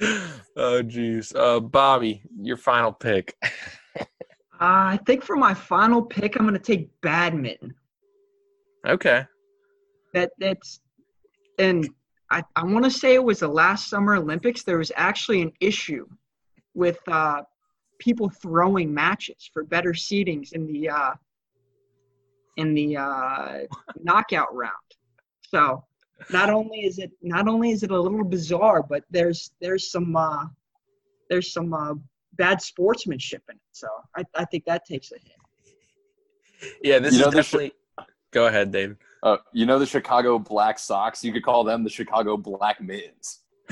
Yeah. oh, jeez. Uh, Bobby, your final pick. Uh, I think for my final pick, I'm going to take badminton. Okay. That that's, and I I want to say it was the last Summer Olympics. There was actually an issue with uh, people throwing matches for better seedings in the uh, in the uh, knockout round. So not only is it not only is it a little bizarre, but there's there's some uh, there's some uh, bad sportsmanship in it. So I, I think that takes a hit. Yeah, this You is this- definitely. Go ahead, David. Uh, you know the Chicago Black Sox? You could call them the Chicago Black Mittens.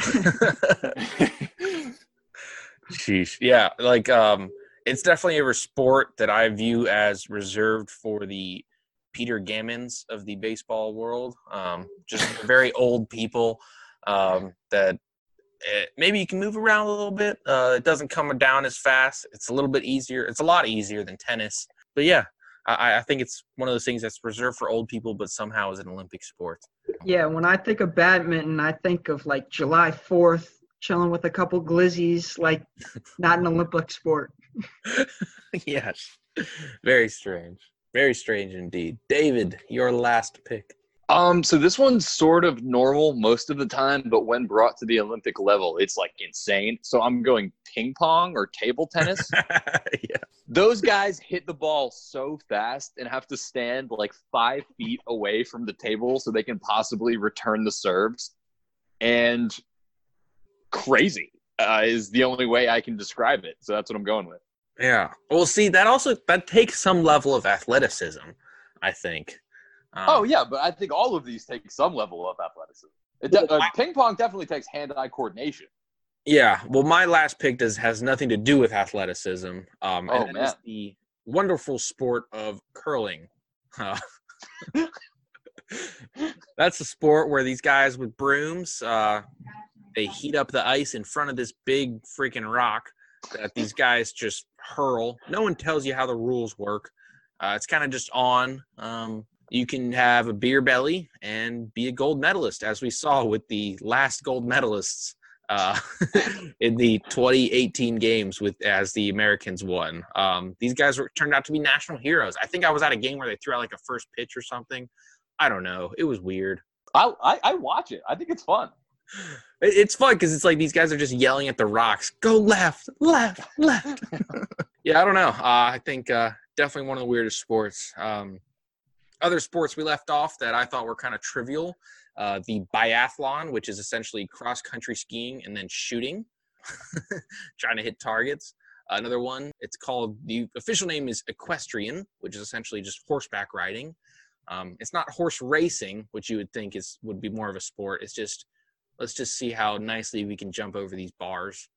Sheesh. Yeah, like um it's definitely a sport that I view as reserved for the Peter Gammons of the baseball world. Um just very old people um that eh, maybe you can move around a little bit. Uh it doesn't come down as fast. It's a little bit easier. It's a lot easier than tennis. But yeah, I, I think it's one of those things that's reserved for old people, but somehow is an Olympic sport. Yeah, when I think of badminton, I think of like July 4th, chilling with a couple glizzies, like not an Olympic sport. yes. Very strange. Very strange indeed. David, your last pick. Um, so this one's sort of normal most of the time, but when brought to the Olympic level, it's like insane. So I'm going ping pong or table tennis. yeah. Those guys hit the ball so fast and have to stand like five feet away from the table so they can possibly return the serves. And crazy uh, is the only way I can describe it. So that's what I'm going with. Yeah. Well, see, that also that takes some level of athleticism, I think. Um, Oh yeah, but I think all of these take some level of athleticism. It de- uh, ping pong definitely takes hand-eye coordination. Yeah. Well, my last pick does has nothing to do with athleticism. Um, Oh, and man. the wonderful sport of curling. Uh, that's a sport where these guys with brooms, uh, they heat up the ice in front of this big freaking rock that these guys just hurl. No one tells you how the rules work. Uh, it's kind of just on. Um, you can have a beer belly and be a gold medalist, as we saw with the last gold medalists uh, in the 2018 games with as the Americans won. Um, these guys were turned out to be national heroes. I think I was at a game where they threw out like a first pitch or something. I don't know. It was weird. I, I, I watch it. I think it's fun. It's fun because it's like these guys are just yelling at the rocks, "Go left, left, left." yeah, I don't know. Uh, I think uh, definitely one of the weirdest sports. Um, other sports we left off that I thought were kind of trivial: uh, the biathlon, which is essentially cross country skiing and then shooting, trying to hit targets. Another one, it's called the official name is equestrian, which is essentially just horseback riding. Um, it's not horse racing, which you would think is would be more of a sport. It's just let's just see how nicely we can jump over these bars.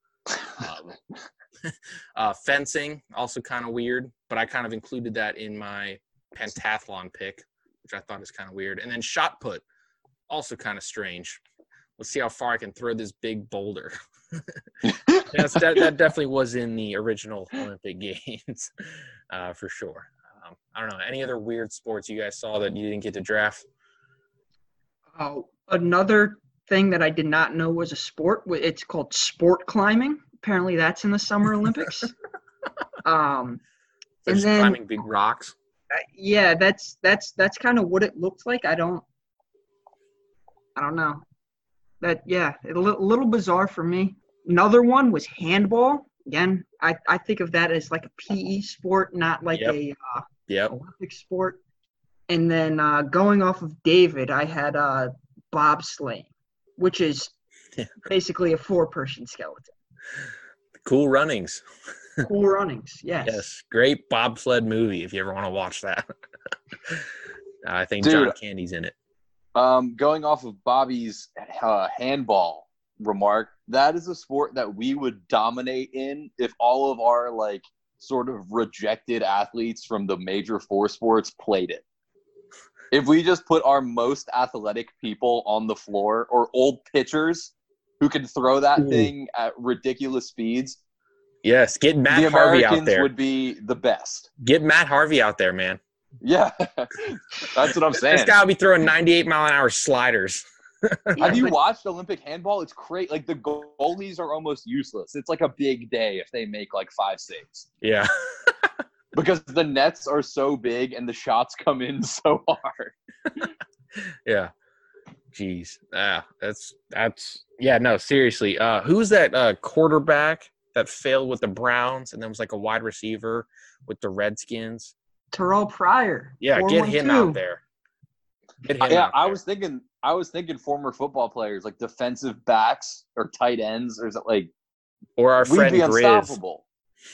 Um, uh, fencing, also kind of weird, but I kind of included that in my pentathlon pick, which I thought is kind of weird. And then shot put, also kind of strange. Let's see how far I can throw this big boulder. That, that definitely was in the original Olympic Games, uh, for sure. Um, I don't know. Any other weird sports you guys saw that you didn't get to draft? Oh, another thing that I did not know was a sport. It's called sport climbing. Apparently, that's in the Summer Olympics. um, So And then- climbing big rocks. Yeah, that's that's that's kind of what it looked like. I don't, I don't know. That yeah, a li- little bizarre for me. another one was handball. Again, I, I think of that as like a PE sport, not like Yep. a uh, Yep. Olympic sport. And then uh, going off of David, I had uh, bobsleighing, which is basically a four-person skeleton. Cool runnings. Cool runnings, yes. Yes. Great bobsled movie if you ever want to watch that. I think John Candy's in it. Um, going off of Bobby's uh, handball remark, that is a sport that we would dominate in if all of our like sort of rejected athletes from the major four sports played it. If we just put our most athletic people on the floor or old pitchers who can throw that Ooh. thing at ridiculous speeds, Yes. Get Matt the Harvey out Americans there. would be the best. Get Matt Harvey out there, man. Yeah, that's what I'm saying. This guy will be throwing 98 mile an hour sliders. Have you watched Olympic handball? It's great. Like the goalies are almost useless. It's like a big day if they make like five saves Yeah. because the nets are so big and the shots come in so hard. Yeah. Jeez. Ah, that's that's yeah, no, seriously. Uh who's that uh quarterback that failed with the Browns and then was like a wide receiver with the Redskins? Terrelle Pryor. Yeah, get him out there. Get him yeah, out I there. was thinking. I was thinking former football players like defensive backs or tight ends or is it like or our we'd friend be Grizz. unstoppable.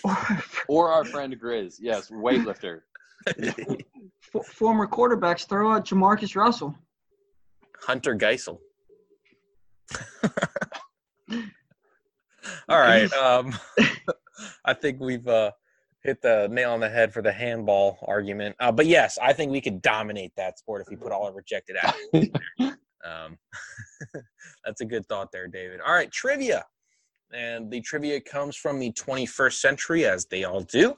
Or our friend Grizz, yes, weightlifter. F- former quarterbacks throw out Jamarcus Russell. Hunter Geisel. All right. Um, I think we've uh, hit the nail on the head for the handball argument. Uh, but yes, I think we could dominate that sport if we put all our rejected athletes there. Um, that's a good thought there, David. All right, trivia. And the trivia comes from the 21st century, as they all do.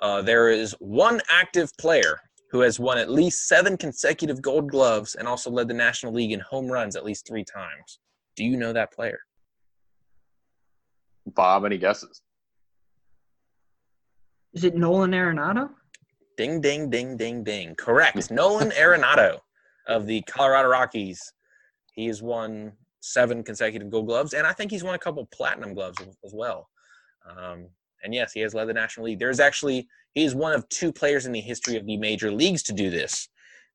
Uh, there is one active player who has won at least seven consecutive gold gloves and also led the National League in home runs at least three times. Do you know that player? Bob, any guesses? Is it Nolan Arenado? Ding, ding, ding, ding, ding. Correct. Nolan Arenado of the Colorado Rockies. He has won seven consecutive gold gloves, and I think he's won a couple platinum gloves as- as well. Um, and yes, he has led the National League. There's actually, he is one of two players in the history of the major leagues to do this.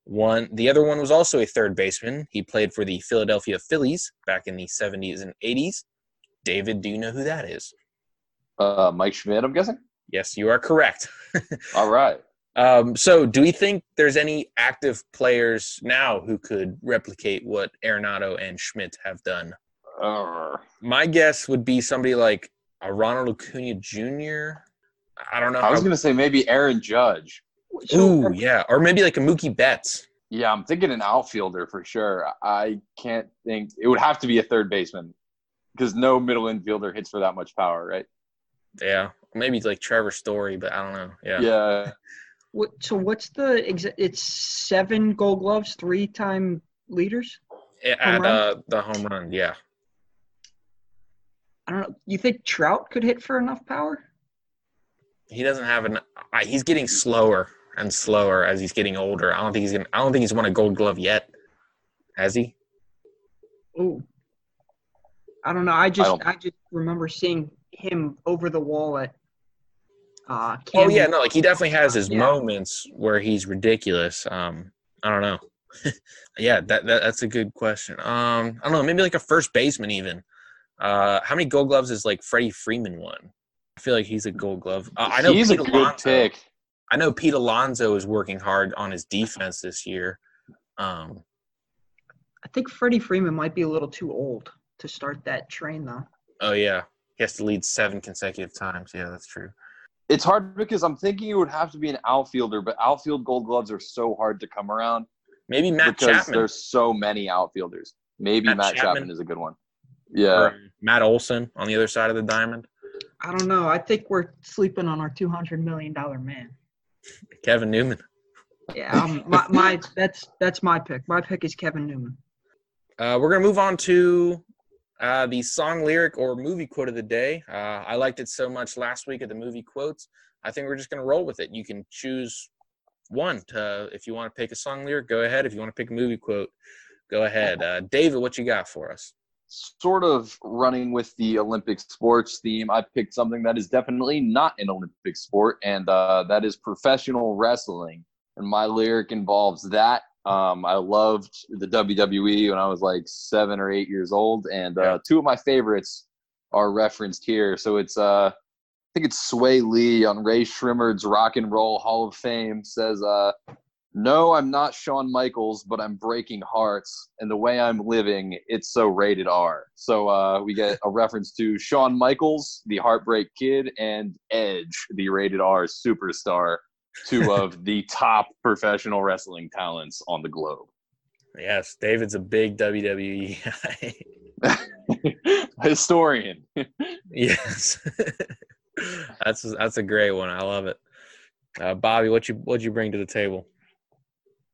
One, the other one was also a third baseman. He played for the Philadelphia Phillies back in the 70s and 80s. David, do you know who that is? Uh, Mike Schmidt, I'm guessing. Yes, you are correct. All right. Um, so, do we think there's any active players now who could replicate what Arenado and Schmidt have done? Uh, My guess would be somebody like a Ronald Acuna Jr. I don't know. I was gonna say maybe Aaron Judge. Ooh, yeah, or maybe like a Mookie Betts. Yeah, I'm thinking an outfielder for sure. I can't think. It would have to be a third baseman because no middle infielder hits for that much power, right? Yeah, maybe like Trevor Story, but I don't know. Yeah, Yeah. what, so what's the exa- it's seven gold gloves, three time leaders? at Home uh, the home run. Yeah, I don't know. You think Trout could hit for enough power? he doesn't have an. I he's getting slower and slower as he's getting older. I don't think he's gonna. I don't think he's won a Gold Glove yet. Has he? Ooh. I don't know. I just don't- I, just remember seeing him over the wall at uh Oh yeah, no, like he definitely has his Yeah. moments where he's ridiculous. Um, I don't know. yeah, that, that that's a good question. Um, I don't know, maybe like a first baseman even. Uh, how many Gold Gloves is like Freddie Freeman won? I feel like he's a Gold Glove. Uh, I know he's Pete a good Alonso- pick. I know Pete Alonso is working hard on his defense this year. Um, I think Freddie Freeman might be a little too old to start that train though. oh yeah, he has to lead seven consecutive times. Yeah, that's true. It's hard because I'm thinking it would have to be an outfielder, but outfield Gold Gloves are so hard to come around Maybe Matt because Chapman there's so many outfielders. Maybe Matt Matt, Chapman. Chapman. is a good one. Yeah. or Matt Olson on the other side of the diamond. I don't know. I think we're sleeping on our two hundred million dollar man. Kevin Newman. Yeah, um, my, my that's that's my pick. My pick is Kevin Newman. Uh, we're gonna move on to uh, the song lyric or movie quote of the day. Uh, I liked it so much last week at the movie quotes. I think we're just gonna roll with it. You can choose one. To, if you want to pick a song lyric, go ahead. If you want to pick a movie quote, go ahead. Uh, David, what you got for us? sort of running with the Olympic sports theme, I picked something that is definitely not an Olympic sport, and uh, that is professional wrestling. And my lyric involves that. Um, I loved the WWE when I was like seven or eight years old, and uh, two of my favorites are referenced here. So it's uh, I think it's Swae Lee on Rae Sremmurd's Rock and Roll Hall of Fame says, uh, "No, I'm not Shawn Michaels, but I'm breaking hearts, and the way I'm living, it's so rated R." So uh, we get a reference to Shawn Michaels, the Heartbreak Kid, and Edge, the rated R superstar, two of the top professional wrestling talents on the globe. Yes, David's a big WWE. Historian. yes, that's that's a great one. I love it. Uh, Bobby, what you what you bring to the table?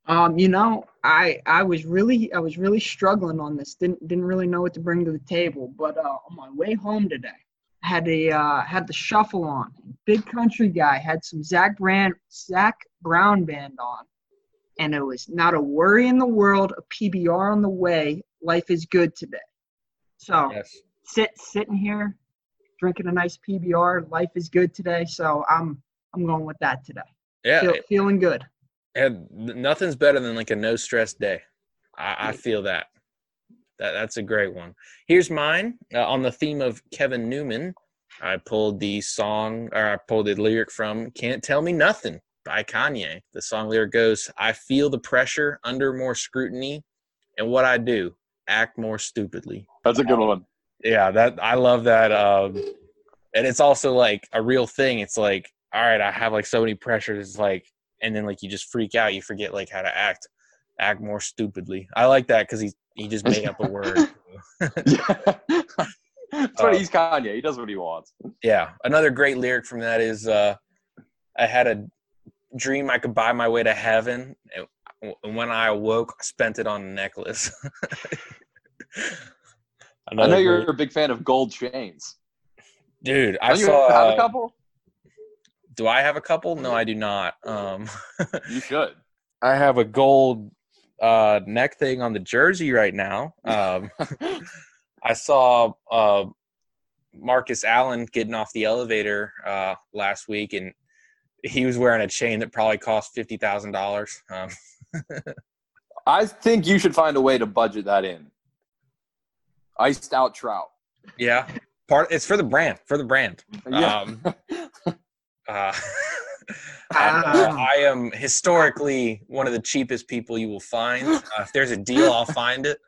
Um, you know, I I was really I was really struggling on this. Didn't didn't really know what to bring to the table. But uh, on my way home today, I had a uh, had the shuffle on. Big country guy had some Zach Brand Zac Brown band on, and it was not a worry in the world. A PBR on the way. Life is good today. So Yes, sit sitting here, drinking a nice PBR. Life is good today. So I'm I'm going with that today. yeah, Feel, feeling good. and nothing's better than like a no stress day. I, I feel that. That that's a great one. Here's mine uh, on the theme of Kevin Newman. I pulled the song, or I pulled the lyric from "Can't Tell Me Nothing" by Kanye. The song lyric goes, "I feel the pressure under more scrutiny, and what I do, act more stupidly." That's a good one. Yeah, that I love that. Um, and it's also like a real thing. It's like, all right, I have like so many pressures. It's like, and then like you just freak out. You forget like how to act, act more stupidly. I like that because he he just made up a word. That's what he's Kanye. He does what he wants. yeah, another great lyric from that is, uh, I had a dream I could buy my way to heaven, and when I awoke, I spent it on a necklace. I know you're a big fan of gold chains. dude. I Don't saw. have uh, a couple? do I have a couple? No, I do not. Um, You should. I have a gold uh, neck thing on the jersey right now. Um, I saw uh, Marcus Allen getting off the elevator uh, last week, and he was wearing a chain that probably cost fifty thousand dollars. Um, I think you should find a way to budget that in. Iced out trout. yeah, part it's for the brand. For the brand. Yeah. Um, Uh, I'm, uh, I am historically one of the cheapest people you will find. Uh, if there's a deal, I'll find it.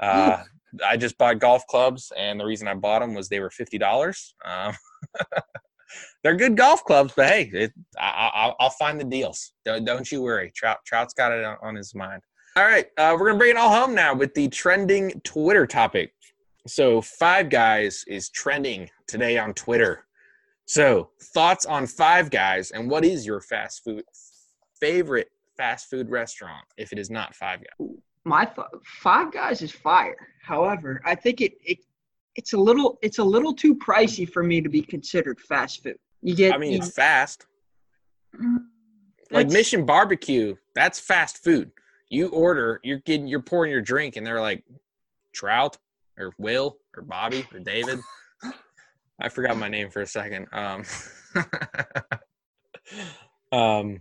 Uh, I just bought golf clubs, and the reason I bought them was they were fifty dollars. Um, they're good golf clubs, but hey, it, I, I, I'll find the deals. Don't, don't you worry. Trout, Trout's got it on, on his mind. All right, uh, we're gonna bring it all home now with the trending Twitter topic. So, Five Guys is trending today on Twitter. So, thoughts on Five Guys, and what is your fast food favorite fast food restaurant if it is not Five Guys? my th- five guys is fire however i think it, it it's a little it's a little too pricey for me to be considered fast food you get I mean, you- it's fast. Mm, Like Mission Barbecue, that's fast food. You order, you're getting, you're pouring your drink, and they're like, Trout or Will or Bobby or David. I forgot my name for a second. Um, um,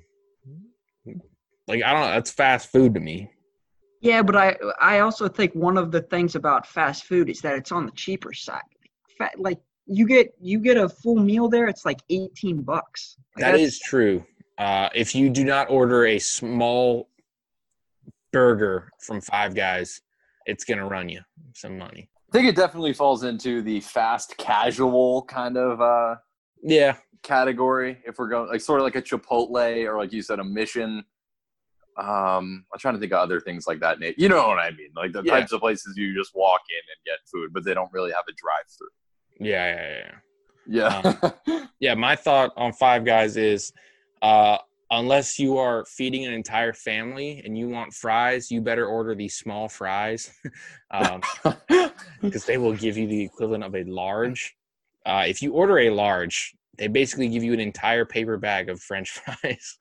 like I don't know, that's fast food to me. yeah but i i also think one of the things about fast food is that it's on the cheaper side Fa- like you get you get a full meal there it's like 18 bucks Like, that's- true. Uh, if you do not order a small burger from Five Guys, it's gonna run you some money. I think it definitely falls into the fast casual kind of uh, Yeah, category. If we're going like sort of like a Chipotle or like you said, a Mission. Um, I'm trying to think of other things like that. Nate, you know what I mean? Like the Yeah. types of places you just walk in and get food, but they don't really have a drive-through. yeah, yeah, yeah. Yeah. Yeah, my thought on Five Guys is, uh, unless you are feeding an entire family and you want fries, you better order these small fries, um, because they will give you the equivalent of a large. Uh, if you order a large, they basically give you an entire paper bag of French fries.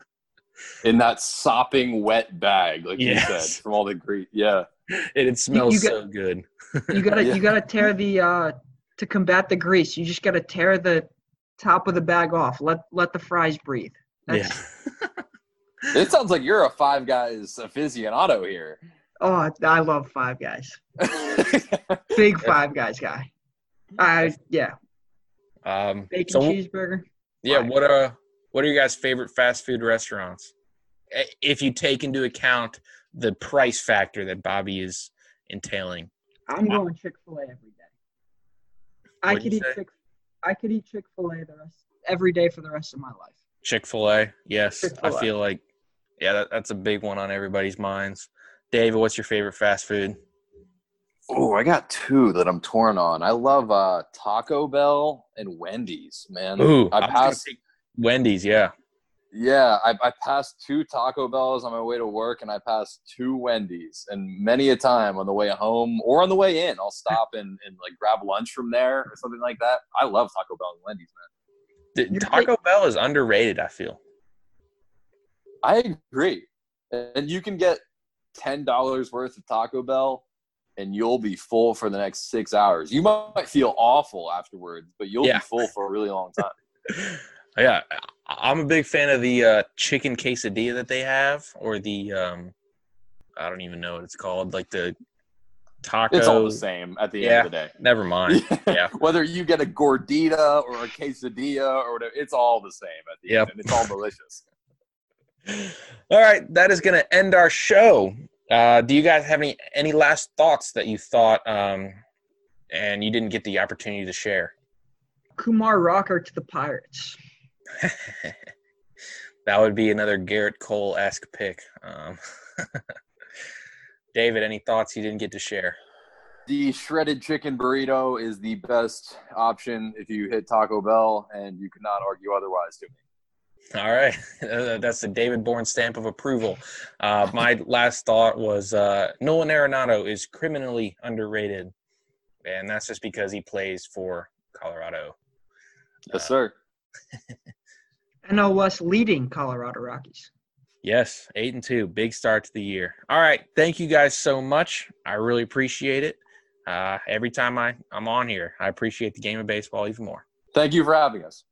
in that sopping wet bag, like you said, from all the grease. Yeah. and it smells you got- so good. You gotta Yeah. you gotta tear the uh to combat the grease. You just gotta tear the top of the bag off. Let let the fries breathe. Yeah. It sounds like you're a Five Guys aficionado here. Oh, I love Five Guys. Big Five Guys guy. I yeah, Um, bacon so cheeseburger. yeah, Fine. what are what are your guys' favorite fast food restaurants? If you take into account the price factor that Bobby is entailing. I'm going Chick Fil A every day. I What'd could eat say? Chick. I could eat Chick Fil A the rest every day for the rest of my life. Chick Fil A, yes, I Chick-fil-A. feel like yeah, that, that's a big one on everybody's minds. David, what's your favorite fast food? Oh, I got two that I'm torn on. I love uh, Taco Bell and Wendy's, man. Ooh, I was passed. Wendy's, yeah. Yeah, I, I passed two Taco Bells on my way to work, and I passed two Wendy's. And many a time on the way home or on the way in, I'll stop and, and like grab lunch from there or something like that. I love Taco Bell and Wendy's, man. Taco Bell is underrated. I feel. I agree. And you can get ten dollars worth of Taco Bell, and you'll be full for the next six hours. You might feel awful afterwards, but you'll Yeah. be full for a really long time. Yeah, I'm a big fan of the uh, chicken quesadilla that they have, or the um, I don't even know what it's called, like the taco. It's all the same at the Yeah. end of the day. Never mind. Yeah. Whether you get a gordita or a quesadilla or whatever, it's all the same at the Yep. end, and it's all delicious. All right, that is going to end our show. Uh, do you guys have any any last thoughts that you thought um, and you didn't get the opportunity to share? Kumar Rocker to the Pirates. that would be another Gerrit Cole esque pick. Um, David, any thoughts you didn't get to share? The shredded chicken burrito is the best option if you hit Taco Bell, and you cannot argue otherwise to me. All right, Uh, that's the David Bourne stamp of approval. Uh, my last thought was uh, Nolan Arenado is criminally underrated, and that's just because he plays for Colorado. Yes, sir. NL West leading Colorado Rockies. Yes, eight and two, big start to the year. All right, thank you guys so much. I really appreciate it. Uh, every time I I'm on here, I appreciate the game of baseball even more. Thank you for having us.